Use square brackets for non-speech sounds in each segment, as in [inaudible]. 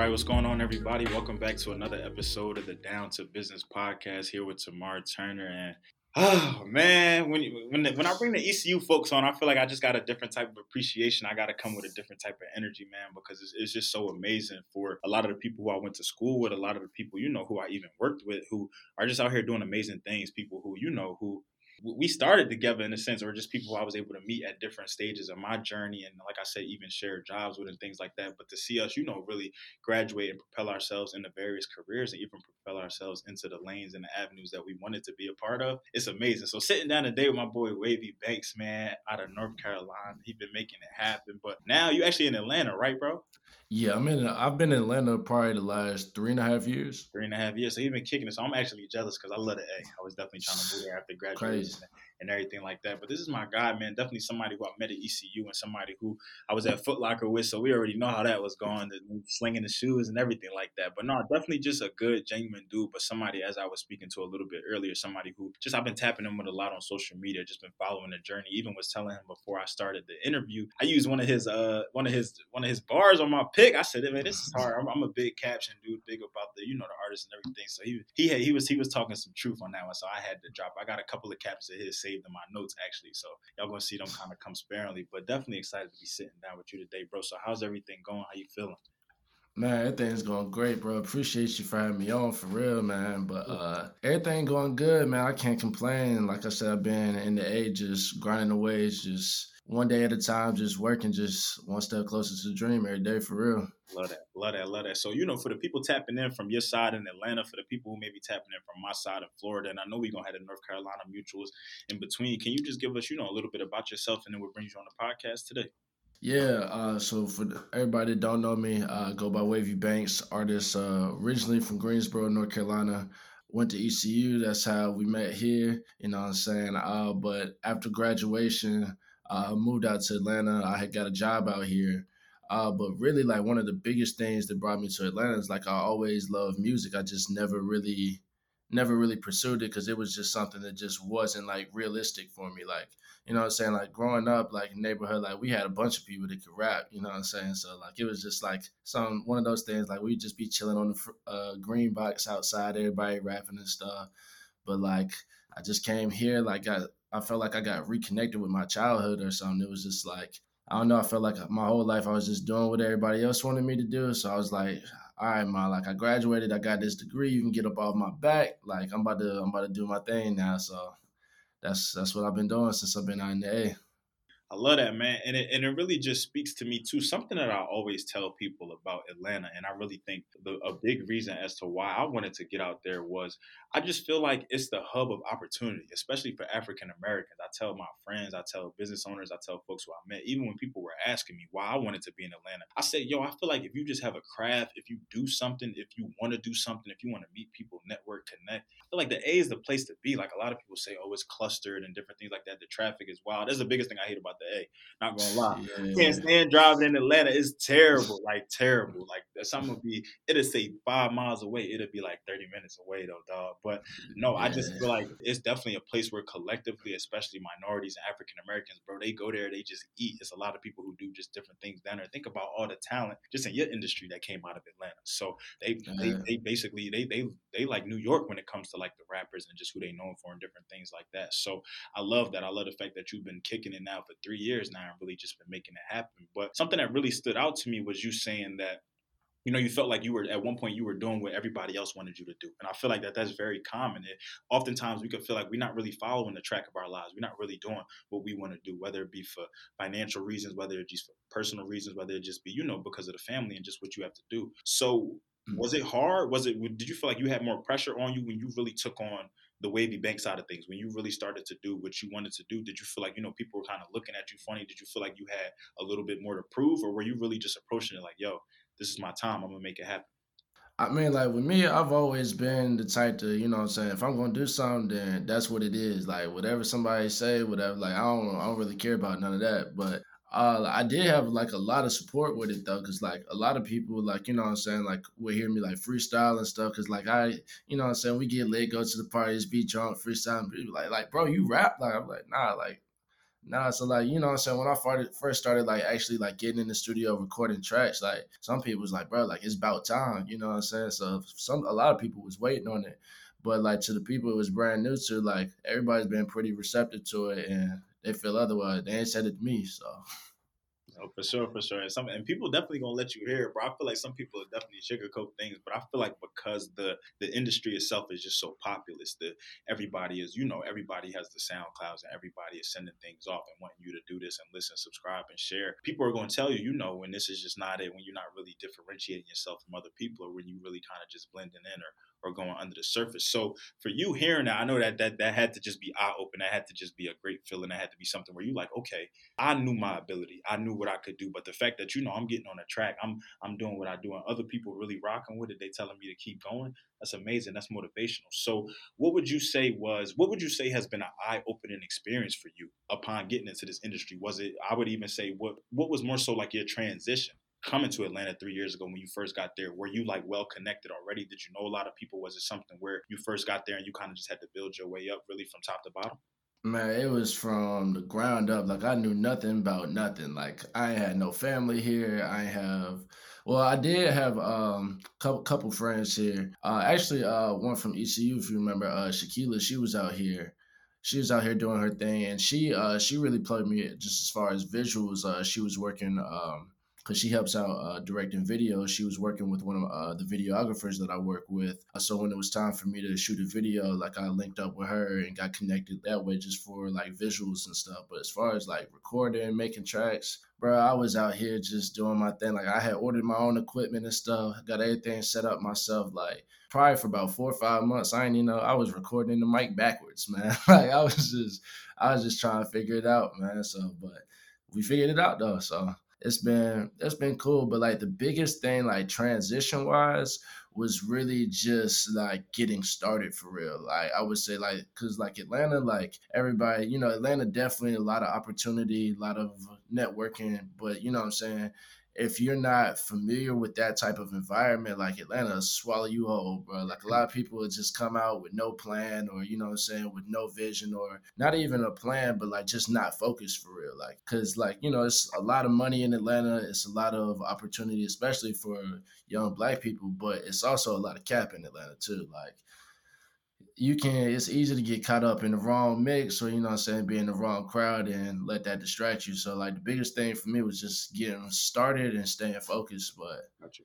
right, what's going on, everybody? Welcome back to another episode of the Down to Business podcast here with Tamar Turner. And oh man, when when when I bring the ECU folks on, I feel like I just got a different type of appreciation. I got to come with a different type of energy, man, because it's, it's just so amazing for a lot of the people who I went to school with, a lot of the people you know who I even worked with, who are just out here doing amazing things. People who you know who we started together in a sense, or just people I was able to meet at different stages of my journey, and like I said, even share jobs with and things like that. But to see us, you know, really graduate and propel ourselves into various careers, and even propel ourselves into the lanes and the avenues that we wanted to be a part of, it's amazing. So sitting down today with my boy Wavy Banks, man, out of North Carolina, he's been making it happen. But now you actually in Atlanta, right, bro? Yeah, I'm in. I've been in Atlanta probably the last three and a half years. Three and a half years. So he's been kicking it. So I'm actually jealous because I love the A. I was definitely trying to move there after graduation ですね。And everything like that. But this is my guy, man. Definitely somebody who I met at ECU and somebody who I was at Foot Locker with. So we already know how that was going, slinging the shoes and everything like that. But no, definitely just a good, genuine dude. But somebody, as I was speaking to a little bit earlier, somebody who just I've been tapping him with a lot on social media, just been following the journey. Even was telling him before I started the interview, I used one of his uh one of his one of his bars on my pic. I said, man, this is hard. I'm, I'm, a big caption dude, big about the you know the artist and everything. So he he had, he was he was talking some truth on that one. So I had to drop. I got a couple of captions of his saved in my notes actually. So y'all gonna see them kind of come sparingly, but definitely excited to be sitting down with you today, bro. So how's everything going? How you feeling? Man, everything's going great, bro. Appreciate you for having me on for real, man. But uh everything going good, man. I can't complain. Like I said, I've been in the age just grinding away, just one day at a time, just working, just one step closer to the dream every day for real. Love that, love that, love that. So you know, for the people tapping in from your side in Atlanta, for the people who may be tapping in from my side in Florida, and I know we're gonna have the North Carolina mutuals in between. Can you just give us, you know, a little bit about yourself, and then what brings you on the podcast today? Yeah, uh, so for everybody that don't know me, uh, go by Wavy Banks, artist uh, originally from Greensboro, North Carolina. Went to ECU. That's how we met here. You know what I'm saying? Uh, but after graduation, I moved out to Atlanta. I had got a job out here. Uh, but really, like one of the biggest things that brought me to Atlanta is like I always loved music. I just never really, never really pursued it because it was just something that just wasn't like realistic for me. Like you know what I'm saying? Like growing up, like neighborhood, like we had a bunch of people that could rap. You know what I'm saying? So like it was just like some one of those things. Like we'd just be chilling on the uh, green box outside, everybody rapping and stuff. But like I just came here, like got I felt like I got reconnected with my childhood or something. It was just like I don't know. I felt like my whole life I was just doing what everybody else wanted me to do. So I was like, all right, ma, like I graduated, I got this degree. You can get up off my back. Like I'm about to, I'm about to do my thing now. So that's that's what I've been doing since I've been out in the A. I love that, man. And it, and it really just speaks to me, too. Something that I always tell people about Atlanta. And I really think the, a big reason as to why I wanted to get out there was I just feel like it's the hub of opportunity, especially for African Americans. I tell my friends, I tell business owners, I tell folks who I met, even when people were asking me why I wanted to be in Atlanta, I said, yo, I feel like if you just have a craft, if you do something, if you want to do something, if you want to meet people, network, connect, I feel like the A is the place to be. Like a lot of people say, oh, it's clustered and different things like that. The traffic is wild. That's the biggest thing I hate about the A. Not gonna lie, yeah. can't stand driving in Atlanta. It's terrible, like terrible. Like something [laughs] would be, it'll say five miles away. It'll be like thirty minutes away though, dog. But no. I just feel like it's definitely a place where collectively, especially minorities and African Americans, bro, they go there, they just eat. It's a lot of people who do just different things down there. Think about all the talent just in your industry that came out of Atlanta. So they they, they basically they they they like New York when it comes to like the rappers and just who they known for and different things like that. So I love that. I love the fact that you've been kicking it now for three years now and really just been making it happen. But something that really stood out to me was you saying that you know, you felt like you were at one point you were doing what everybody else wanted you to do, and I feel like that that's very common. It, oftentimes, we could feel like we're not really following the track of our lives. We're not really doing what we want to do, whether it be for financial reasons, whether it just for personal reasons, whether it just be you know because of the family and just what you have to do. So, mm. was it hard? Was it? Did you feel like you had more pressure on you when you really took on the Wavy Banks side of things when you really started to do what you wanted to do did you feel like you know people were kind of looking at you funny did you feel like you had a little bit more to prove or were you really just approaching it like yo this is my time. I'm gonna make it happen. I mean, like with me, I've always been the type to, you know what I'm saying, if I'm gonna do something, then that's what it is. Like whatever somebody say, whatever, like I don't I don't really care about none of that. But uh, I did have like a lot of support with it though, cause like a lot of people like you know what I'm saying like would hear me like freestyle and stuff, cause like I you know what I'm saying we get lit, go to the parties, be drunk, freestyle, and be like like bro you rap like I'm like nah like Nah, so like you know what I'm saying when I first started like actually like getting in the studio recording tracks, like some people was like, bro, like it's about time, you know what I'm saying? So some a lot of people was waiting on it. But like to the people it was brand new to, like everybody's been pretty receptive to it and they feel otherwise. They ain't said it to me, so Oh, for sure, for sure. And some and people definitely gonna let you hear it, bro. I feel like some people are definitely sugarcoat things, but I feel like because the the industry itself is just so populous, that everybody is, you know, everybody has the SoundClouds and everybody is sending things off and wanting you to do this and listen, subscribe, and share. People are gonna tell you, you know, when this is just not it, when you're not really differentiating yourself from other people, or when you really kind of just blending in or or going under the surface. So for you hearing that, I know that that that had to just be eye open. That had to just be a great feeling. That had to be something where you like, okay, I knew my ability. I knew what I could do. But the fact that you know I'm getting on a track, I'm I'm doing what I do, and other people really rocking with it. They telling me to keep going. That's amazing. That's motivational. So what would you say was what would you say has been an eye opening experience for you upon getting into this industry? Was it I would even say what what was more so like your transition? Coming to Atlanta three years ago when you first got there? Were you like well connected already? Did you know a lot of people? Was it something where you first got there and you kind of just had to build your way up really from top to bottom? Man, it was from the ground up. Like I knew nothing about nothing. Like I had no family here. I have well, I did have um couple couple friends here. Uh actually uh one from ECU if you remember, uh she was out here. She was out here doing her thing and she uh she really plugged me just as far as visuals. Uh she was working um because she helps out uh, directing videos. She was working with one of uh, the videographers that I work with. So when it was time for me to shoot a video, like I linked up with her and got connected that way just for like visuals and stuff. But as far as like recording, making tracks, bro, I was out here just doing my thing. Like I had ordered my own equipment and stuff, got everything set up myself. Like probably for about four or five months, I ain't you know I was recording the mic backwards, [laughs] man. like I was just I was just trying to figure it out, man. So, but we figured it out though. So it's been it's been cool. But like the biggest thing, like transition wise, was really just like getting started for real. Like I would say, like because like Atlanta, like everybody, you know, Atlanta definitely a lot of opportunity, a lot of networking. But you know what I'm saying if you're not familiar with that type of environment, like Atlanta, swallow you whole, bro. Like a lot of people just come out with no plan or, you know what I'm saying, with no vision or not even a plan, but like just not focused for real. Like, cause like, you know, it's a lot of money in Atlanta. It's a lot of opportunity, especially for young black people, but it's also a lot of cap in Atlanta too. Like, you can it's easy to get caught up in the wrong mix or you know what I'm saying, be in the wrong crowd and let that distract you. So like the biggest thing for me was just getting started and staying focused. But gotcha.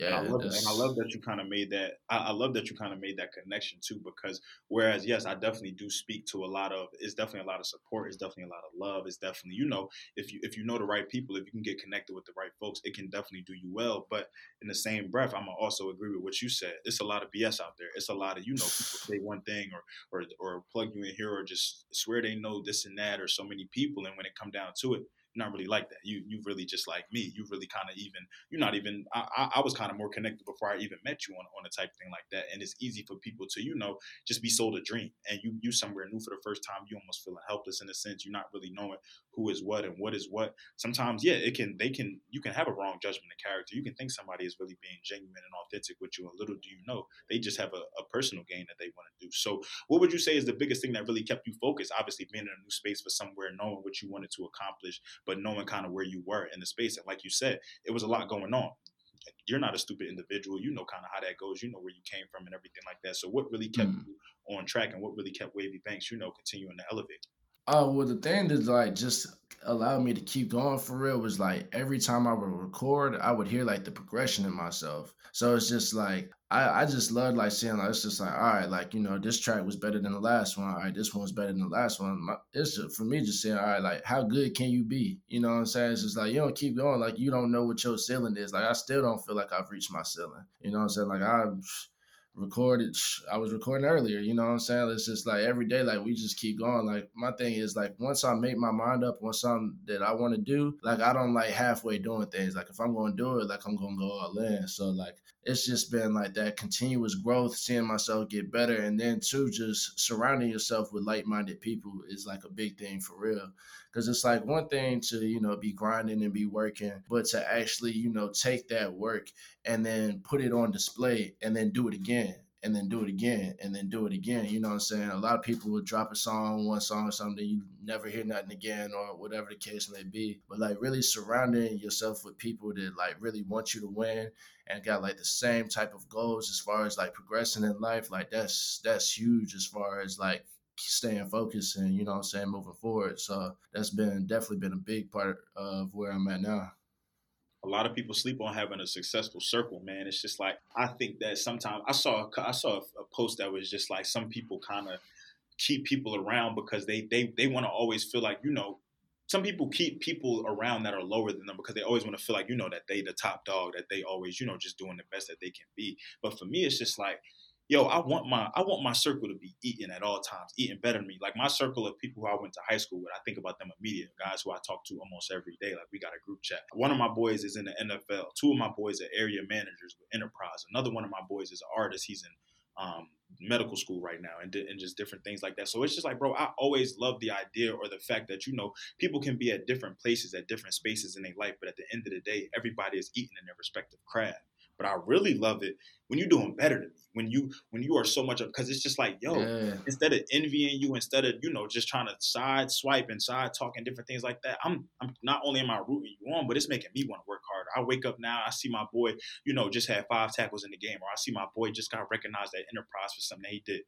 Yeah, and I love, and I love that you kind of made that. I, I love that you kind of made that connection too, because whereas yes, I definitely do speak to a lot of. It's definitely a lot of support. It's definitely a lot of love. It's definitely you know if you if you know the right people, if you can get connected with the right folks, it can definitely do you well. But in the same breath, I'm gonna also agree with what you said. It's a lot of BS out there. It's a lot of you know people say [sighs] one thing or or or plug you in here or just swear they know this and that or so many people, and when it come down to it, not really like that. You you really just like me. You really kind of even you're not even. I, I was kind of more connected before I even met you on on a type of thing like that. And it's easy for people to you know just be sold a dream. And you you somewhere new for the first time. You almost feeling helpless in a sense. You're not really knowing who is what and what is what. Sometimes yeah, it can they can you can have a wrong judgment of character. You can think somebody is really being genuine and authentic with you. And little do you know they just have a, a personal gain that they want to do. So what would you say is the biggest thing that really kept you focused? Obviously being in a new space for somewhere, knowing what you wanted to accomplish but knowing kind of where you were in the space. And like you said, it was a lot going on. You're not a stupid individual. You know kind of how that goes. You know where you came from and everything like that. So what really kept mm. you on track and what really kept Wavy Banks, you know, continuing to elevate? Oh well, the thing that like just allowed me to keep going for real was like every time I would record, I would hear like the progression in myself. So it's just like I, I just love like seeing like it's just like all right, like you know this track was better than the last one. All right, this one's better than the last one. My, it's just for me just saying all right, like how good can you be? You know what I'm saying? It's just like you don't keep going, like you don't know what your ceiling is. Like I still don't feel like I've reached my ceiling. You know what I'm saying? Like I recorded I was recording earlier, you know what I'm saying? It's just like every day, like we just keep going. Like my thing is like once I make my mind up on something that I want to do, like I don't like halfway doing things. Like if I'm gonna do it, like I'm gonna go all in. So like it's just been like that continuous growth, seeing myself get better and then too just surrounding yourself with like minded people is like a big thing for real. Cause it's like one thing to, you know, be grinding and be working, but to actually, you know, take that work and then put it on display and then do it again and then do it again and then do it again. You know what I'm saying? A lot of people would drop a song, one song or something, you never hear nothing again or whatever the case may be. But like really surrounding yourself with people that like really want you to win and got like the same type of goals as far as like progressing in life, like that's that's huge as far as like staying focused and you know I'm saying moving forward. So that's been definitely been a big part of where I'm at now a lot of people sleep on having a successful circle, man. It's just like I think that sometimes I saw I saw a post that was just like some people kind of keep people around because they they they want to always feel like you know some people keep people around that are lower than them because they always want to feel like you know that they the top dog that they always you know just doing the best that they can be. But for me, it's just like yo, I want my I want my circle to be eating at all times, eating better than me. Like my circle of people who I went to high school with, I think about them immediately. Guys who I talk to almost every day. Like we got a group chat. One of my boys is in the NFL. Two of my boys are area managers with Enterprise. Another one of my boys is an artist. He's in um, medical school right now and, and just different things like that. So it's just like, bro, I always love the idea or the fact that, you know, people can be at different places at different spaces in their life, but at the end of the day, everybody is eating in their respective craft. But I really love it when you're doing better than me. When you when you are so much of because it's just like yo, yeah. instead of envying you, instead of you know just trying to side swipe and side talking different things like that, I'm I'm not only am I rooting you on, but it's making me want to work harder. I wake up now, I see my boy, you know, just had five tackles in the game, or I see my boy just got recognized at Enterprise for something that he did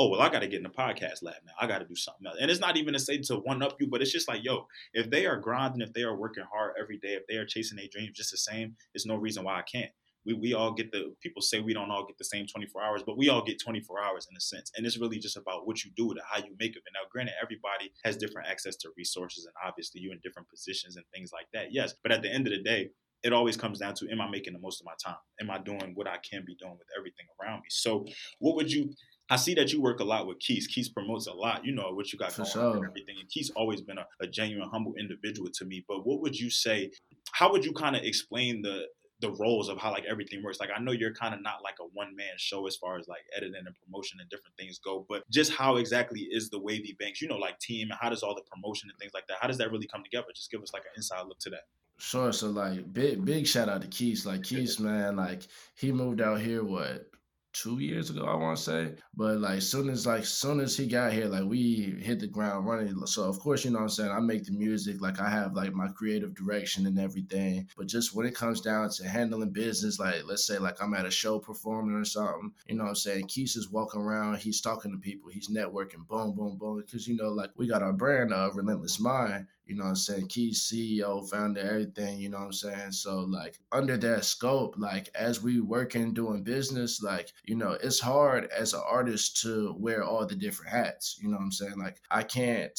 oh well i got to get in the podcast lab now i got to do something else and it's not even to say to one up you but it's just like yo if they are grinding if they are working hard every day if they are chasing their dreams just the same there's no reason why i can't we, we all get the people say we don't all get the same 24 hours but we all get 24 hours in a sense and it's really just about what you do with it how you make of it now granted everybody has different access to resources and obviously you're in different positions and things like that yes but at the end of the day it always comes down to am i making the most of my time am i doing what i can be doing with everything around me so what would you I see that you work a lot with Keys. Keys promotes a lot, you know, what you got For going sure. on and everything. And Keys always been a, a, genuine, humble individual to me. But what would you say? How would you kind of explain the the roles of how like everything works. Like I know you're kind of not like a one man show as far as like editing and promotion and different things go, but just how exactly is the Wavy Banks, you know, like team and how does all the promotion and things like that, how does that really come together? Just give us like an inside look to that. Sure. So like big big shout out to Keith. Like Keith, man, like he moved out here what two years ago, I want to say. But like soon as like soon as he got here, like we hit the ground running. So of course, you know what I'm saying, I make the music, like I have like my creative direction and everything. But just when it comes down to handling business, like let's say like I'm at a show performing or something, you know what I'm saying? Keith is walking around, he's talking to people, he's networking, boom, boom, boom. Because you know, like we got our brand of uh, Relentless Mind you know what I'm saying? Key CEO, founder, everything, you know what I'm saying? So like under that scope, like as we working doing business, like, you know, it's hard as an artist to wear all the different hats. You know what I'm saying? Like I can't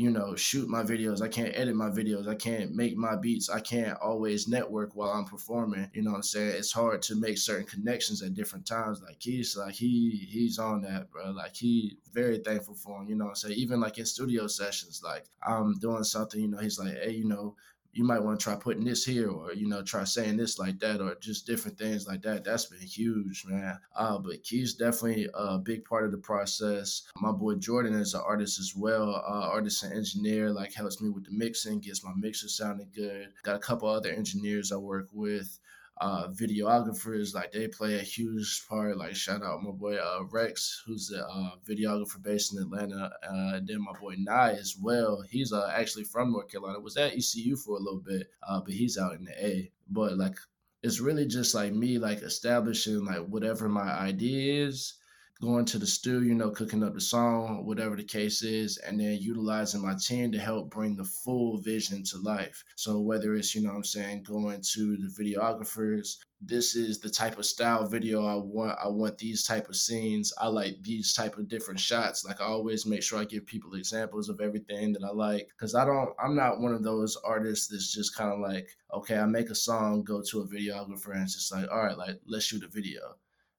you know, shoot my videos. I can't edit my videos. I can't make my beats. I can't always network while I'm performing. You know what I'm saying? It's hard to make certain connections at different times. Like he's like he he's on that, bro. Like he very thankful for him. You know what I'm saying? Even like in studio sessions, like I'm doing something, you know, he's like, hey, you know, you might want to try putting this here or you know try saying this like that or just different things like that that's been huge man. Uh, but key's definitely a big part of the process. My boy jordan is an artist as well uh, artist and engineer like helps me with the mixing gets my mixer sounding good. Got a couple other engineers i work with uh, videographers, like they play a huge part. Like shout out my boy uh, Rex, who's a uh, videographer based in Atlanta, uh, and then my boy Nye as well. He's uh, actually from North Carolina. Was at ECU for a little bit, uh, but he's out in the A. But like it's really just like me, like establishing like whatever my idea is going to the stew, you know, cooking up the song, whatever the case is, and then utilizing my team to help bring the full vision to life. So whether it's, you know I'm saying, going to the videographers, this is the type of style video I want. I want these type of scenes. I like these type of different shots. Like I always make sure I give people examples of everything that I like. Cause I don't I'm not one of those artists that's just kind of like, okay, I make a song, go to a videographer and it's just like, all right, like let's shoot a video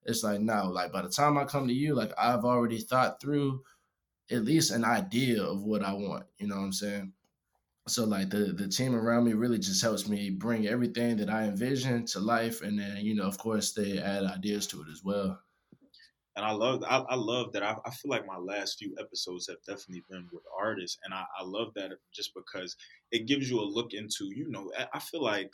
it's like now, like by the time I come to you, like I've already thought through at least an idea of what I want. You know what I'm saying? So like the the team around me really just helps me bring everything that I envision to life, and then you know, of course, they add ideas to it as well. And I love I, I love that I, I feel like my last few episodes have definitely been with artists, and I, I love that just because it gives you a look into you know I feel like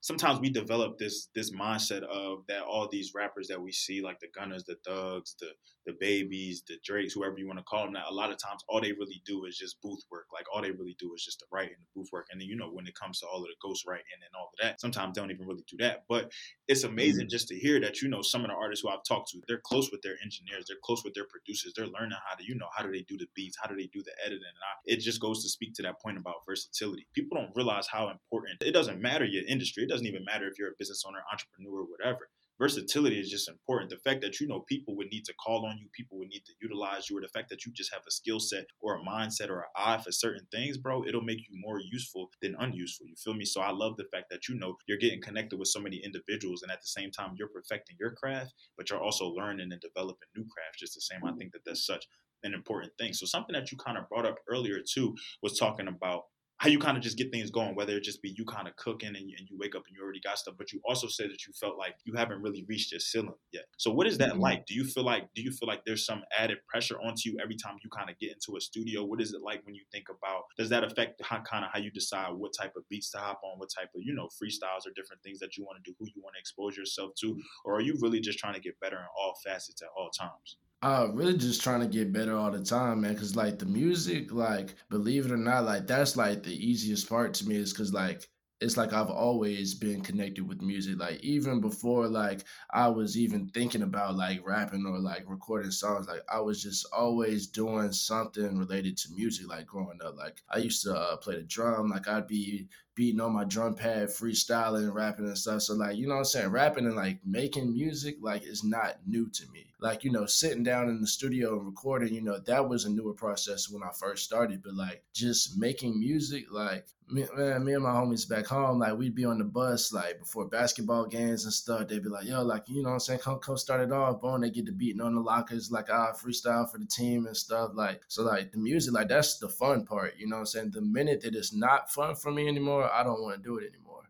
sometimes we develop this this mindset of that all these rappers that we see, like the Gunners, the Thugs, the the Babies, the Drakes, whoever you want to call them, that a lot of times all they really do is just booth work. Like all they really do is just the writing, the booth work, and then you know when it comes to all of the ghost writing and all of that, sometimes they don't even really do that. But it's amazing mm-hmm. just to hear that you know some of the artists who I've talked to, they're close with their engineers, they're close with their producers, they're learning how to you know how do they do the beats, how do they do the editing, and I, it just goes to speak to that point about versatility. People don't realize how important it doesn't matter your industry. It doesn't even matter if you're a business owner, entrepreneur, whatever versatility is just important. The fact that you know people would need to call on you, people would need to utilize you, or the fact that you just have a skill set or a mindset or an eye for certain things, bro, it'll make you more useful than unuseful. You feel me? So I love the fact that you know you're getting connected with so many individuals, and at the same time you're perfecting your craft, but you're also learning and developing new crafts. Just the same, I mm-hmm. think that that's such an important thing. So something that you kind of brought up earlier too was talking about how you kind of just get things going, whether it just be you kind of cooking and, and, you wake up and you already got stuff, but you also said that you felt like you haven't really reached your ceiling yet. So what is that mm-hmm. like? Do you feel like do you feel like there's some added pressure onto you every time you kind of get into a studio? What is it like when you think about? Does that affect how kind of how you decide what type of beats to hop on, what type of you know freestyles or different things that you want to do, who you want to expose yourself to, or are you really just trying to get better in all facets at all times? Uh, really just trying to get better all the time, man. Cause like the music, like believe it or not, like that's like the easiest part to me is cause like it's like I've always been connected with music. Like even before like I was even thinking about like rapping or like recording songs, like I was just always doing something related to music. Like growing up, like I used to uh, play the drum. Like I'd be beating on my drum pad, freestyling, rapping and stuff. So like you know what I'm saying, rapping and like making music like is not new to me. Like you know sitting down in the studio and recording, you know that was a newer process when I first started. But like just making music, like me, man, me and my homies back home, like we'd be on the bus, like before basketball games and stuff. They'd be like, "Yo, like you know, what I'm saying, come, come start it off." Boom, they get the beating on the lockers, like ah, freestyle for the team and stuff. Like so, like the music, like that's the fun part. You know, what I'm saying. The minute that it's not fun for me anymore, I don't want to do it anymore.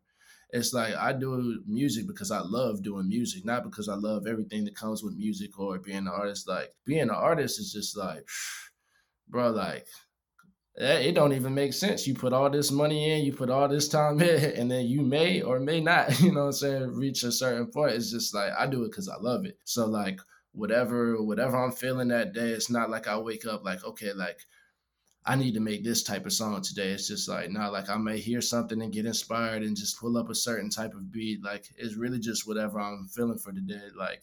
It's like I do music because I love doing music, not because I love everything that comes with music or being an artist. Like being an artist is just like, [sighs] bro, like it don't even make sense. You put all this money in, you put all this time [laughs] in, and then you may or may not, [laughs] you know what I'm saying, reach a certain point. It's just like I do it because I love it. So like whatever whatever I'm feeling that day, it's not like I wake up like, okay, like I need to make this type of song today. It's just like not like I may hear something and get inspired and just pull up a certain type of beat. Like it's really just whatever I'm feeling for the day. Like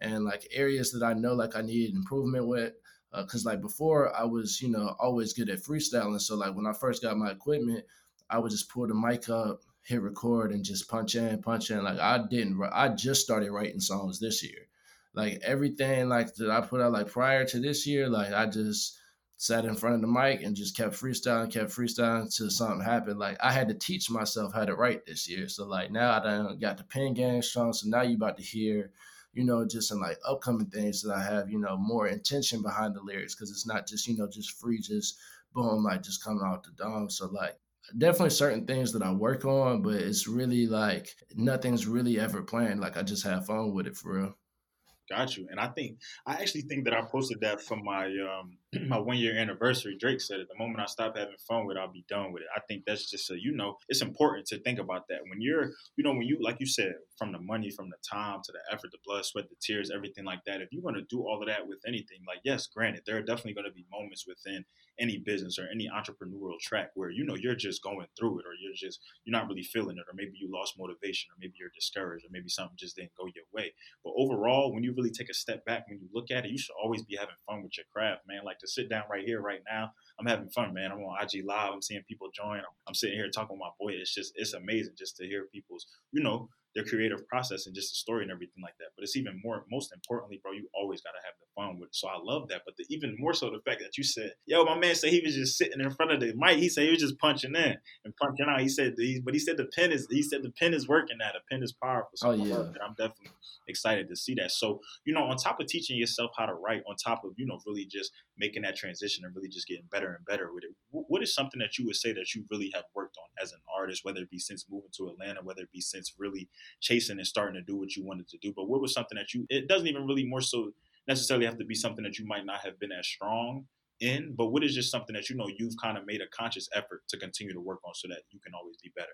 and like areas that I know like I need improvement with uh, like before I was you know always good at freestyling. So like when I first got my equipment, I would just pull the mic up, hit record, and just punch in, punch in. Like I didn't, I just started writing songs this year. Like everything like that I put out like prior to this year, like I just sat in front of the mic and just kept freestyling, kept freestyling until something happened. Like I had to teach myself how to write this year. So like now I done got the pen game strong. So now you about to hear you know, just in like upcoming things that I have, you know, more intention behind the lyrics because it's not just, you know, just free, just boom, like just coming out the dome. So like definitely certain things that I work on, but it's really like nothing's really ever planned. Like I just have fun with it for real. Got you. And I think I actually think that I posted that for my um [clears throat] my one year anniversary. Drake said it. The moment I stop having fun with it, I'll be done with it. I think that's just so you know, it's important to think about that. When you're you know, when you like you said, from the money, from the time to the effort, the blood, sweat, the tears, everything like that. If you're gonna do all of that with anything, like yes, granted, there are definitely gonna be moments within any business or any entrepreneurial track where you know you're just going through it or you're just you're not really feeling it or maybe you lost motivation or maybe you're discouraged or maybe something just didn't go your way but overall when you really take a step back when you look at it you should always be having fun with your craft man like to sit down right here right now. I'm having fun man. I'm on ig live. I'm seeing people join. I'm, I'm sitting here talking with my boy. It's just it's amazing just to hear people's you know their creative process and just the story and everything like that. But it's even more, most importantly, bro, you always got to have the fun with. So I love that. But the, even more so, the fact that you said, yo, my man said he was just sitting in front of the mic. He said he was just punching in and punching out. He said, he, but he said the pen is, he said the pen is working now. The pen is powerful. So oh, yeah. I'm definitely excited to see that. So, you know, on top of teaching yourself how to write, on top of, you know, really just making that transition and really just getting better and better with it, what is something that you would say that you really have worked on as an artist, whether it be since moving to Atlanta, whether it be since really chasing and starting to do what you wanted to do? But what was something that you, it doesn't even really more so necessarily have to be something that you might not have been as strong in, but what is just something that you know you've kind of made a conscious effort to continue to work on so that you can always be better?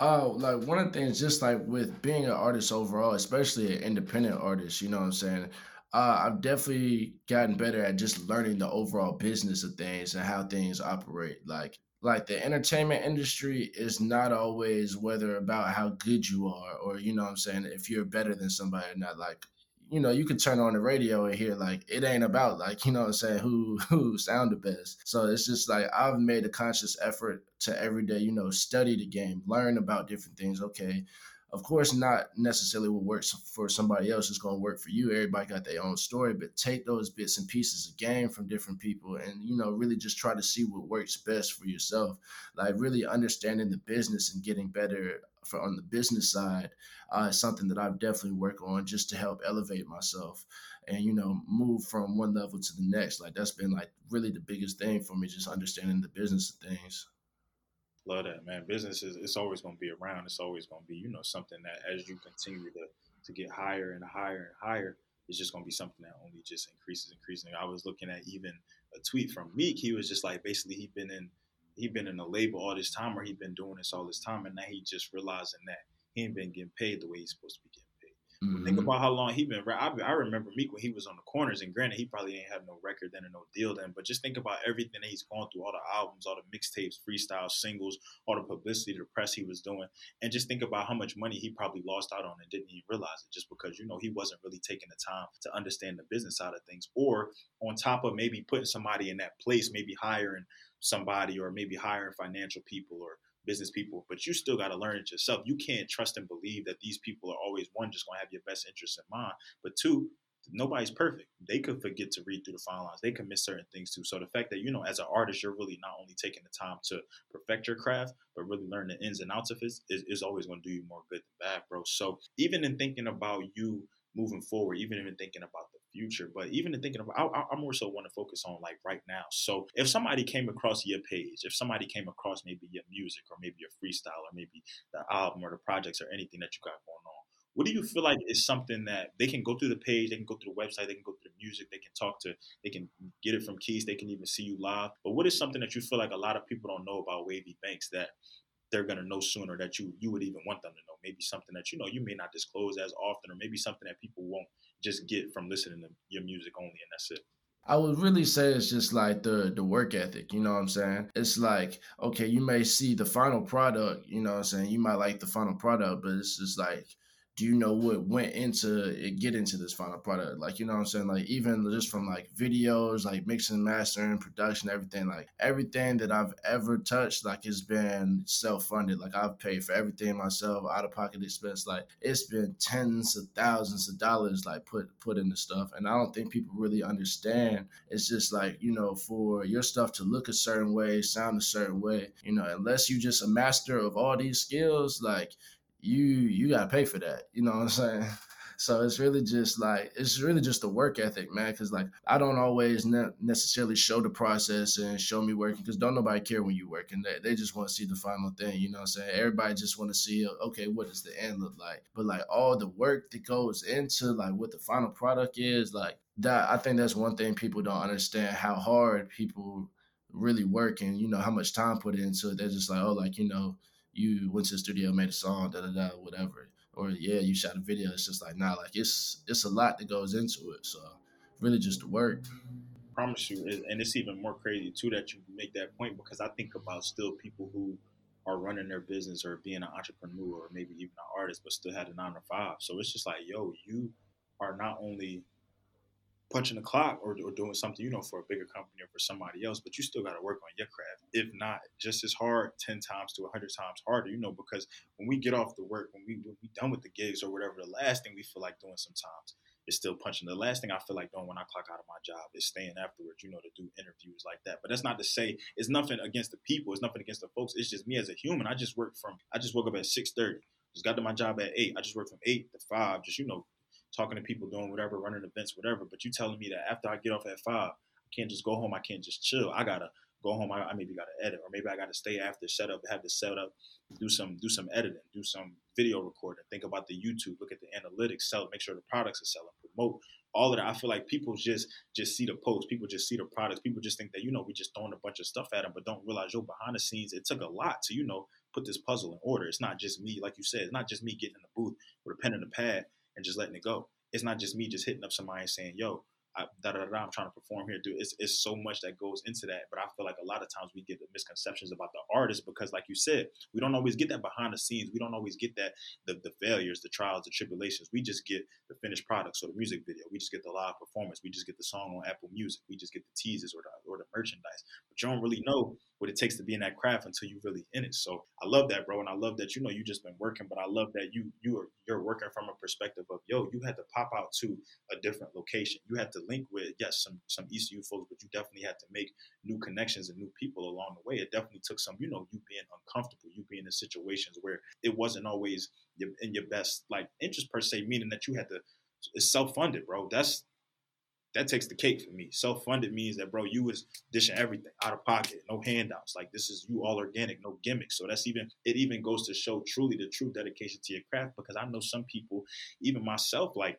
Uh, like one of the things, just like with being an artist overall, especially an independent artist, you know what I'm saying? Uh, I've definitely gotten better at just learning the overall business of things and how things operate. Like, like the entertainment industry is not always whether about how good you are or you know what I'm saying if you're better than somebody or not. Like you know, you can turn on the radio and hear like it ain't about like, you know I'm saying, who [laughs] who sound the best. So it's just like I've made a conscious effort to every day, you know, study the game, learn about different things. Okay, of course, not necessarily what works for somebody else is going to work for you. Everybody got their own story, but take those bits and pieces of game from different people and, you know, really just try to see what works best for yourself. Like really understanding the business and getting better for on the business side uh, is something that I've definitely worked on just to help elevate myself and, you know, move from one level to the next. Like that's been like really the biggest thing for me, just understanding the business of things. Love that, man. Business is it's always going to be around. It's always going to be, you know, something that as you continue to to get higher and higher and higher, it's just going to be something that only just increases, increasing. I was looking at even a tweet from Meek. He was just like, basically, he'd been in he'd been in a label all this time, or he'd been doing this all this time, and now he just realizing that he ain't been getting paid the way he's supposed to be Mm-hmm. Think about how long he been. I, I remember Meek when he was on the corners, and granted, he probably ain't have no record then or no deal then. But just think about everything that he's gone through, all the albums, all the mixtapes, freestyle singles, all the publicity, the press he was doing, and just think about how much money he probably lost out on and didn't even realize it, just because you know he wasn't really taking the time to understand the business side of things, or on top of maybe putting somebody in that place, maybe hiring somebody, or maybe hiring financial people, or business people, but you still got to learn it yourself. You can't trust and believe that these people are always one just going to have your best interest in mind, but two, nobody's perfect. They could forget to read through the fine lines. They could miss certain things too. So the fact that you know, as an artist, you're really not only taking the time to perfect your craft, but really learn the ins and outs of it is, is always going to do you more good than bad, bro. So even in thinking about you moving forward, even in thinking about future. But even in thinking about, I, I more so want to focus on like right now. So if somebody came across your page, if somebody came across maybe your music or maybe your freestyle or maybe the album or the projects or anything that you got going on, what do you feel like is something that they can go through the page, they can go through the website, they can go through the music, they can talk to, they can get it from Keys, they can even see you live. But what is something that you feel like a lot of people don't know about Wavy Banks that they're gonna know sooner that you you would even want them to know? Maybe something that you know you may not disclose as often, or maybe something that people won't just get from listening to your music only, and that's it. I would really say it's just like the the work ethic, you know what I'm saying? It's like, okay, you may see the final product, you know what I'm saying? You might like the final product, but it's just like do you know what went into it, get into this final product? Like, you know what I'm saying? Like, even just from like videos, like mixing, mastering, production, everything, like everything that I've ever touched, like, it's been self funded. Like, I've paid for everything myself, out of pocket expense. Like, it's been tens of thousands of dollars, like, put put into stuff. And I don't think people really understand. It's just like, you know, for your stuff to look a certain way, sound a certain way, you know, unless you just a master of all these skills, like, you you gotta pay for that. You know what I'm saying? [laughs] So it's really just like it's really just the work ethic, man. Because like I don't always ne- necessarily show the process and show me working because don't nobody care when you working. They they just want to see the final thing. You know what I'm saying? Everybody just want to see okay, what does the end look like? But like all the work that goes into like what the final product is, like that. I think that's one thing people don't understand how hard people really work and you know how much time put into it. They're just like oh like you know you went to the studio, made a song, da da da, whatever. Or yeah, you shot a video. It's just like nah, like it's it's a lot that goes into it. So really just the work. I promise you, and it's even more crazy too that you make that point because I think about still people who are running their business or being an entrepreneur or maybe even an artist, but still had a nine to five. So it's just like, yo, you are not only punching the clock or, or doing something, you know, for a bigger company or for somebody else, but you still got to work on your craft. If not, just as hard, 10 times to 100 times harder, you know, because when we get off the work, when we, when we done with the gigs or whatever, the last thing we feel like doing sometimes is still punching. The last thing I feel like doing when I clock out of my job is staying afterwards, you know, to do interviews like that. But that's not to say it's nothing against the people. It's nothing against the folks. It's just me as a human. I just work from, I just woke up at 6.30. Just got to my job at 8. I just work from 8 to 5, just, you know, talking to people, doing whatever, running events, whatever. But you telling me that after I get off at five, I can't just go home. I can't just chill. I gotta go home. I, I maybe gotta edit, or maybe I gotta stay after, set up, have the setup, do some do some editing, do some video recording. Think about the YouTube, look at the analytics, sell, make sure the products are selling, promote all of that. I feel like people just just see the post, people just see the products, people just think that you know we just throwing a bunch of stuff at them, but don't realize yo behind the scenes it took a lot to you know put this puzzle in order. It's not just me, like you said, it's not just me getting in the booth with a pen and a pad and just letting it go. It's not just me just hitting up somebody and saying, "Yo, I, da, da, da, I'm trying to perform here, dude. It's, it's so much that goes into that. But I feel like a lot of times we get the misconceptions about the artist because, like you said, we don't always get that behind the scenes. We don't always get that the, the failures, the trials, the tribulations. We just get the finished product, so the music video. We just get the live performance. We just get the song on Apple Music. We just get the teasers or the, or the merchandise. But you don't really know what it takes to be in that craft until you're really in it. So I love that, bro, and I love that you know you just been working. But I love that you you are you're working from a perspective of yo, you had to pop out to a different location. You had to link with yes some some ECU folks, but you definitely had to make new connections and new people along the way. It definitely took some, you know, you being uncomfortable, you being in situations where it wasn't always in your best like interest per se, meaning that you had to. It's self funded, bro. That's that takes the cake for me. Self funded means that, bro, you was dishing everything out of pocket, no handouts. Like this is you all organic, no gimmicks. So that's even it. Even goes to show truly the true dedication to your craft. Because I know some people, even myself, like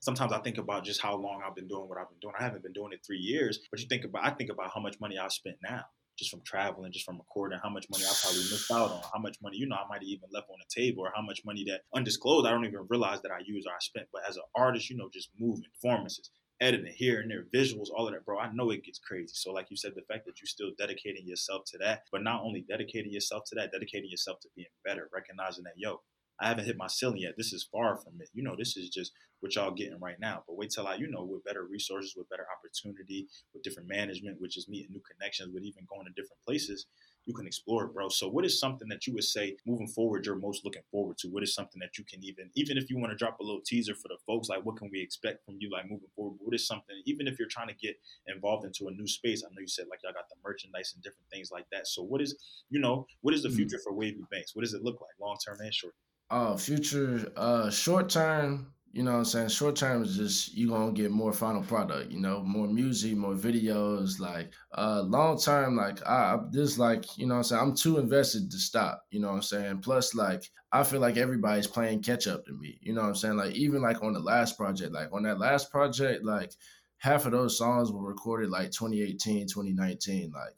sometimes I think about just how long I've been doing what I've been doing. I haven't been doing it three years, but you think about I think about how much money I've spent now just from traveling, just from recording, how much money I probably missed out on, how much money, you know, I might have even left on the table, or how much money that undisclosed I don't even realize that I use or I spent. But as an artist, you know, just moving, performances, editing here and there, visuals, all of that, bro. I know it gets crazy. So, like you said, the fact that you're still dedicating yourself to that, but not only dedicating yourself to that, dedicating yourself to being better, recognizing that, yo, I haven't hit my ceiling yet. This is far from it. You know, this is just what y'all getting right now. But wait till I, you know, with better resources, with better opportunity, with different management, which is meeting new connections, with even going to different places, you can explore it, bro. So what is something that you would say moving forward you're most looking forward to? What is something that you can even even if you want to drop a little teaser for the folks, like what can we expect from you like moving forward? What is something even if you're trying to get involved into a new space? I know you said like y'all got the merchandise and different things like that. So what is you know, what is the mm. future mm-hmm. for Wavy Banks? What does it look like long term and short? Uh future uh short term you know what I'm saying? Short term is just you gonna get more final product, you know, more music, more videos. Like uh long term, like I, this like, you know I'm saying, I'm too invested to stop, you know what I'm saying? Plus like I feel like everybody's playing catch up to me. You know what I'm saying? Like even like on the last project, like on that last project, like half of those songs were recorded like 2018, 2019. Like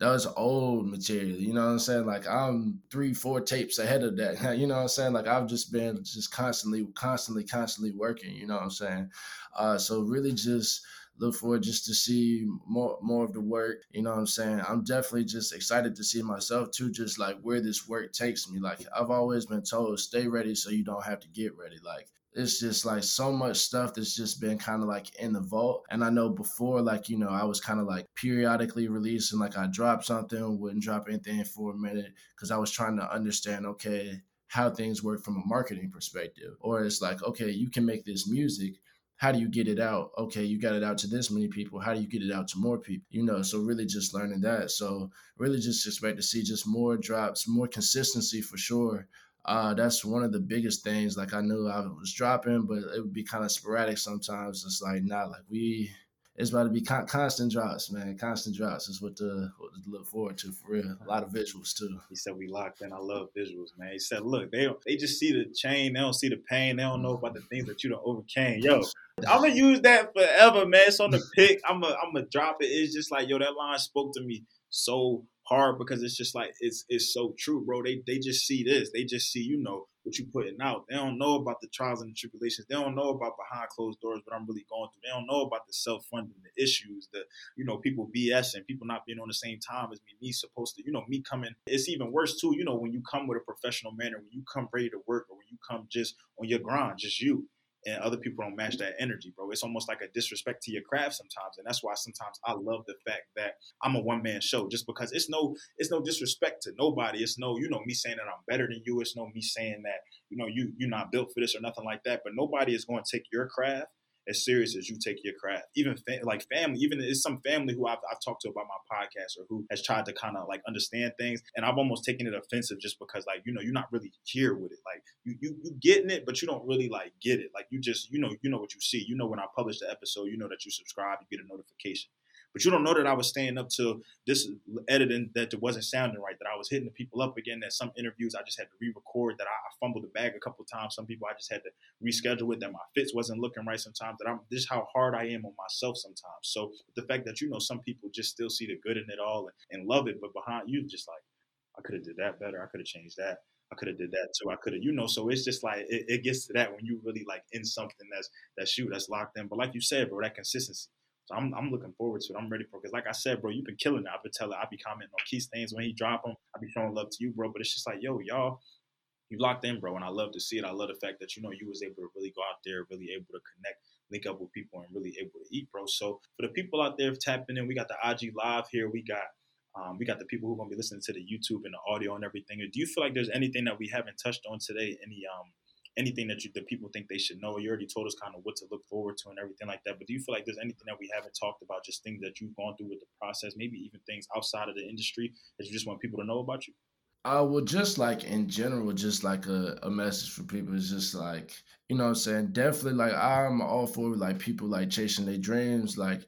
that was old material. You know what I'm saying? Like I'm three, four tapes ahead of that. [laughs] You know what I'm saying? Like I've just been just constantly, constantly, constantly working. You know what I'm saying? Uh, so really just look forward just to see more more of the work. You know what I'm saying? I'm definitely just excited to see myself too, just like where this work takes me. Like I've always been told, stay ready so you don't have to get ready. Like it's just like so much stuff that's just been kind of like in the vault. And I know before, like, you know, I was kind of like periodically releasing, like I dropped something, wouldn't drop anything for a minute because I was trying to understand, okay, how things work from a marketing perspective. Or it's like, okay, you can make this music. How do you get it out? Okay, you got it out to this many people. How do you get it out to more people? You know, so really just learning that. So really just expect to see just more drops, more consistency for sure uh, that's one of the biggest things. Like I knew I was dropping, but it would be kind of sporadic sometimes. It's like not like we. It's about to be con- constant drops, man. Constant drops is what to, what to look forward to for real. A lot of visuals too. He said we locked in. I love visuals, man. He said, look, they they just see the chain. They don't see the pain. They don't know about the things that you don't overcame. Yo, I'm gonna use that forever, man. It's on the pic. I'm gonna I'm gonna drop it. It's just like yo, that line spoke to me so hard because it's just like it's it's so true, bro. They they just see this. They just see, you know, what you putting out. They don't know about the trials and the tribulations. They don't know about behind closed doors, what I'm really going through. They don't know about the self-funding, the issues, the you know, people BS and people not being on the same time as me. Me supposed to, you know, me coming. It's even worse too, you know, when you come with a professional manner, when you come ready to work, or when you come just on your grind, just you and other people don't match that energy, bro. It's almost like a disrespect to your craft sometimes, and that's why sometimes I love the fact that I'm a one man show, just because it's no it's no disrespect to nobody. It's no you know me saying that I'm better than you. It's no me saying that you know you you're not built for this or nothing like that. But nobody is going to take your craft as serious as you take your craft. Even fa- like family, even it's some family who I've, I've talked to about my podcast or who has tried to kind of like understand things, and I've almost taken it offensive just because like you know you're not really here with it. Like you you you getting it, but you don't really like get it. Like you just you know you know what you see. You know when I publish the episode, you know that you subscribe, you get a notification. But you don't know that I was staying up to this editing that it wasn't sounding right, that I was hitting the people up again. That some interviews I just had to re-record, that I, fumbled the bag a couple times. Some people I just had to reschedule with, that my fits wasn't looking right sometimes. That I'm this is how hard I am on myself sometimes. So the fact that you know some people just still see the good in it all and, and love it, but behind you just like I could have did that better. I could have changed that. I could have did that too. I could have, you know. So it's just like it, it, gets to that when you really like in something that's that shoot that's locked in. But like you said, bro, that consistency. So I'm, I'm looking forward to it. I'm ready for it. Because like I said, bro, you've been killing it. I've been telling, I'll be commenting on key things when he drop them. I'll be showing love to you, bro. But it's just like, yo, y'all, you locked in, bro. And I love to see it. I love the fact that, you know, you was able to really go out there, really able to connect, link up with people and really able to eat, bro. So for the people out there tapping in, we got the IG live here. We got um, we got the people who are going to be listening to the YouTube and the audio and everything. Do you feel like there's anything that we haven't touched on today? Any um, anything that you the people think they should know? You already told us kind of what to look forward to and everything like that. But do you feel like there's anything that we haven't talked about? Just things that you've gone through with the process, maybe even things outside of the industry that you just want people to know about you? Uh, I would just like in general, just like a, a message for people is just like, you know I'm saying? Definitely like I'm all for like people like chasing their dreams, like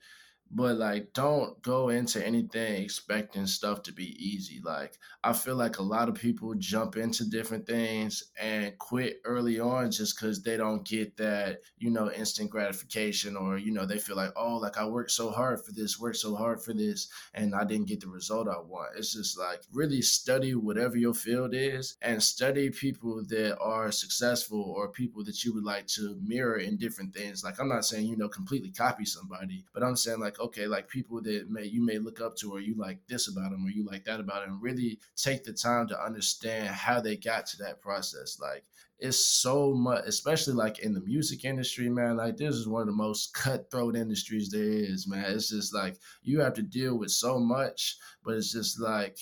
but like don't go into anything expecting stuff to be easy. Like i feel like a lot of people jump into different things and quit early on just because they don't get that you know instant gratification or you know they feel like oh like i worked so hard for this worked so hard for this and i didn't get the result i want. It's just like really study whatever your field is and study people that are successful or people that you would like to mirror in different things. Like i'm not saying you know completely copy somebody but i'm saying like okay, like people that may you may look up to or you like this about them or you like that about them, really take the time to understand how they got to that process. Like it's so much, especially like in the music industry, man. Like this is one of the most cutthroat industries there is, man. It's just like you have to deal with so much, but it's just like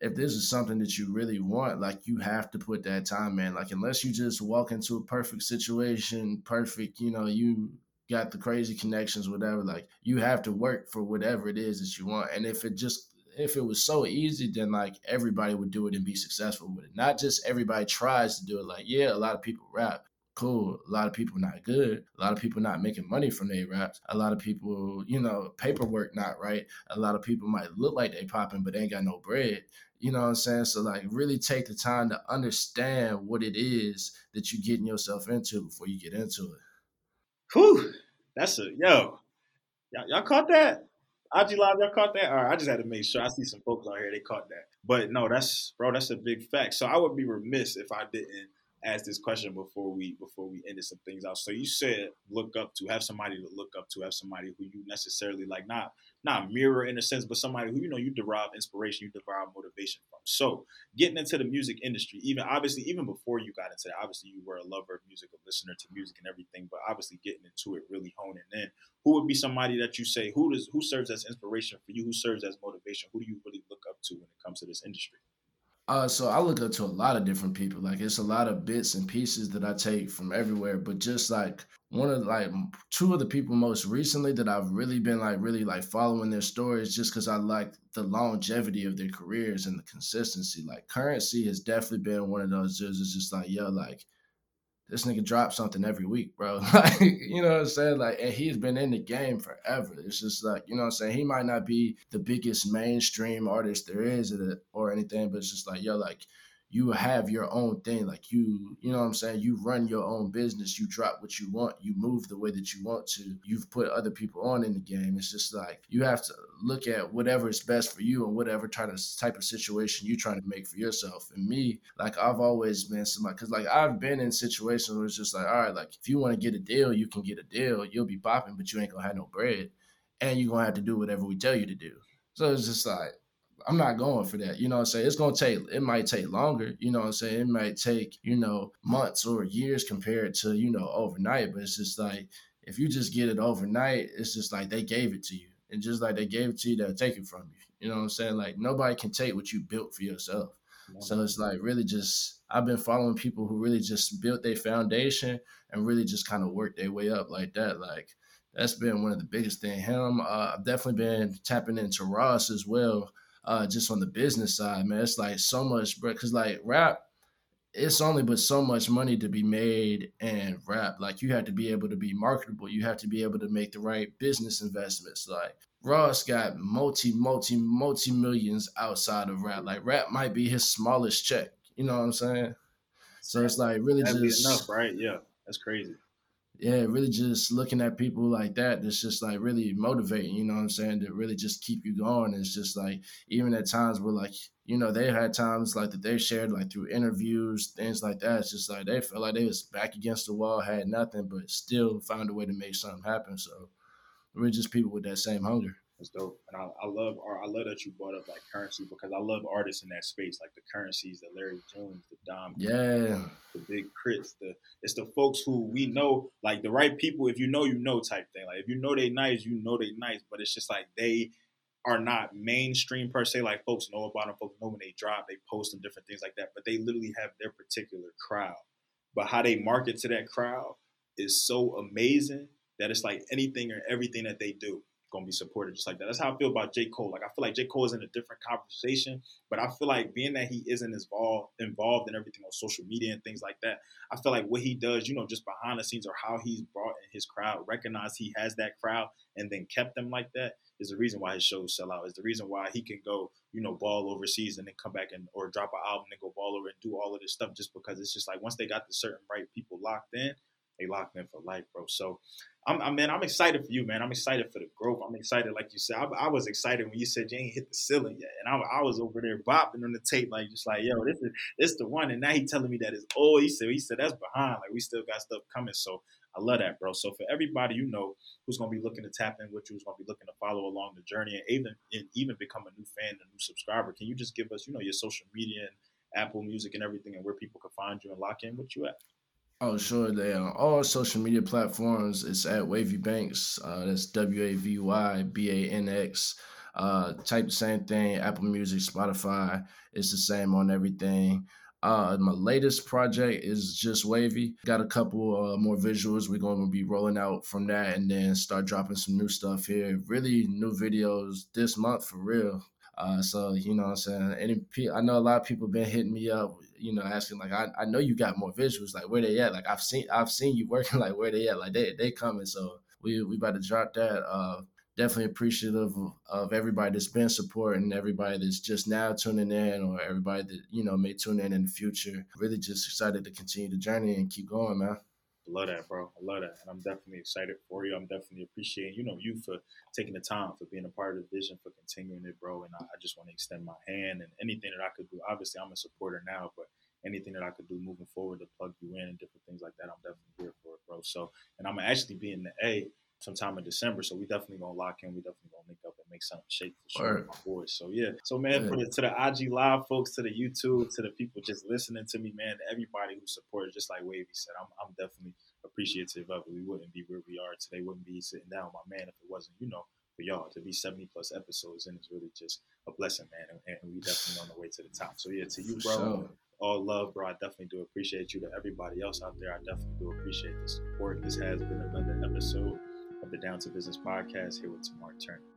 if this is something that you really want, like you have to put that time in. Like unless you just walk into a perfect situation, perfect, you know, you got the crazy connections, whatever. Like you have to work for whatever it is that you want. And if it just if it was so easy, then like everybody would do it and be successful with it. Not just everybody tries to do it. Like, yeah, a lot of people rap. Cool. A lot of people not good. A lot of people not making money from their raps. A lot of people, you know, paperwork not right. A lot of people might look like they popping, but ain't got no bread. You know what I'm saying? So like really take the time to understand what it is that you're getting yourself into before you get into it. Whew, that's a yo. Y'all, y'all caught that? IG Live, y'all caught that? All right, I just had to make sure. I see some folks out here, they caught that. But no, that's bro, that's a big fact. So I would be remiss if I didn't ask this question before we before we ended some things out. So you said look up to, have somebody to look up to, have somebody who you necessarily like not not mirror in a sense, but somebody who you know you derive inspiration, you derive motivation from. So getting into the music industry, even obviously even before you got into that, obviously you were a lover of music, a listener to music and everything, but obviously getting into it, really honing in. Who would be somebody that you say who does who serves as inspiration for you? Who serves as motivation? Who do you really look up to when it comes to this industry? Uh, so I look up to a lot of different people. Like it's a lot of bits and pieces that I take from everywhere. But just like one of like two of the people most recently that I've really been like really like following their stories just because I like the longevity of their careers and the consistency. Like Curren$y has definitely been one of those. dudes It's just like yo, like this nigga drops something every week, bro. [laughs] like, you know what I'm saying? Like, and he's been in the game forever. It's just like, you know what I'm saying? He might not be the biggest mainstream artist there is or anything, but it's just like, yo, like, you have your own thing. Like you, you know what I'm saying? You run your own business. You drop what you want. You move the way that you want to. You've put other people on in the game. It's just like you have to look at whatever is best for you and whatever type of type of situation you're trying to make for yourself. And me, like I've always been somebody because like I've been in situations where it's just like, all right, like if you want to get a deal, you can get a deal. You'll be popping, but you ain't gonna have no bread. And you're gonna have to do whatever we tell you to do. So it's just like I'm not going for that. You know what I'm saying? It's gonna take it might take longer, you know what I'm saying? It might take, you know, months or years compared to, you know, overnight. But it's just like if you just get it overnight, it's just like they gave it to you. And just like they gave it to you, they'll take it from you. You know what I'm saying? Like nobody can take what you built for yourself. So it's like really just I've been following people who really just built their foundation and really just kind of worked their way up like that. Like that's been one of the biggest thing. Him, uh, I've definitely been tapping into Ross as well uh, just on the business side, man. It's like so much, bro. Cause like rap, it's only but so much money to be made and rap. Like you have to be able to be marketable. You have to be able to make the right business investments. Like Ross got multi, multi, multi millions outside of rap. Like rap might be his smallest check. You know what I'm saying? So it's like really That'd just enough, right? Yeah, that's crazy. Yeah, really just looking at people like that, it's just like really motivating, you know what I'm saying? To really just keep you going. It's just like even at times where like, you know, they had times like that they shared like through interviews, things like that. It's just like they felt like they was back against the wall, had nothing, but still found a way to make something happen. So we're just people with that same hunger. It's dope, and I, I love I love that you brought up like Curren$y because I love artists in that space, like the Curren$ys, the Larry Junes, the Dom, yeah, the Big K.R.I.T.s, The it's the folks who we know, like the right people. If you know, you know, type thing. Like if you know they nice, you know they nice. But it's just like they are not mainstream per se. Like folks know about them, folks know when they drop, they post and different things like that. But they literally have their particular crowd. But how they market to that crowd is so amazing that it's like anything or everything that they do gonna be supported just like that. That's how I feel about J. Cole. Like I feel like J. Cole is in a different conversation, but I feel like being that he isn't involved involved in everything on social media and things like that, I feel like what he does, you know, just behind the scenes or how he's brought in his crowd, recognize he has that crowd and then kept them like that is the reason why his shows sell out. Is the reason why he can go, you know, ball overseas and then come back and or drop an album and go ball over and do all of this stuff just because it's just like once they got the certain right people locked in, they locked in for life, bro. So, I'm, I man, I'm excited for you, man. I'm excited for the growth. I'm excited, like you said. I, I was excited when you said you ain't hit the ceiling yet, and I, I, was over there bopping on the tape, like just like, yo, this is this the one. And now he telling me that it's old. He said, he said that's behind. Like we still got stuff coming. So I love that, bro. So for everybody you know who's gonna be looking to tap in with you, who's gonna be looking to follow along the journey, and even and even become a new fan, a new subscriber, can you just give us, you know, your social media and Apple Music and everything, and where people can find you and lock in with you at? Oh, sure. They on all social media platforms. It's at Wavy Banks. Uh, that's W A V Y B A N X. Uh, type the same thing. Apple Music, Spotify. It's the same on everything. Uh, my latest project is just Wavy. Got a couple uh, more visuals. We're going to be rolling out from that, and then start dropping some new stuff here. Really new videos this month for real. Uh, so you know what I'm saying. Any, I know a lot of people been hitting me up, you know, asking like, I, I know you got more visuals, like where they at? Like I've seen I've seen you working, [laughs] like where they at? Like they they coming. So we we about to drop that. Uh, definitely appreciative of, of everybody that's been supporting, everybody that's just now tuning in, or everybody that you know may tune in in the future. Really just excited to continue the journey and keep going, man love that, bro. I love that, and I'm definitely excited for you. I'm definitely appreciating you know you for taking the time for being a part of the vision for continuing it, bro. And I, I just want to extend my hand and anything that I could do. Obviously, I'm a supporter now, but anything that I could do moving forward to plug you in and different things like that, I'm definitely here for it, bro. So, and I'm actually be in the A sometime in December. So we definitely gonna lock in. We definitely gonna link up and make something shake for sure, my boys. So yeah. So man, yeah. for the, to the IG live folks, to the YouTube, to the people just listening to me, man, everybody who supported, just like Wavy said, I'm, I'm definitely appreciative of it. We wouldn't be where we are today. Wouldn't be sitting down with my man if it wasn't, you know, for y'all to be 70 plus episodes and it's really just a blessing, man. And, and we definitely on the way to the top. So yeah, to you, bro. Sure. All love, bro. I definitely do appreciate you. To everybody else out there, I definitely do appreciate the support. This has been another episode the Down to Business podcast here with Tamar Turner.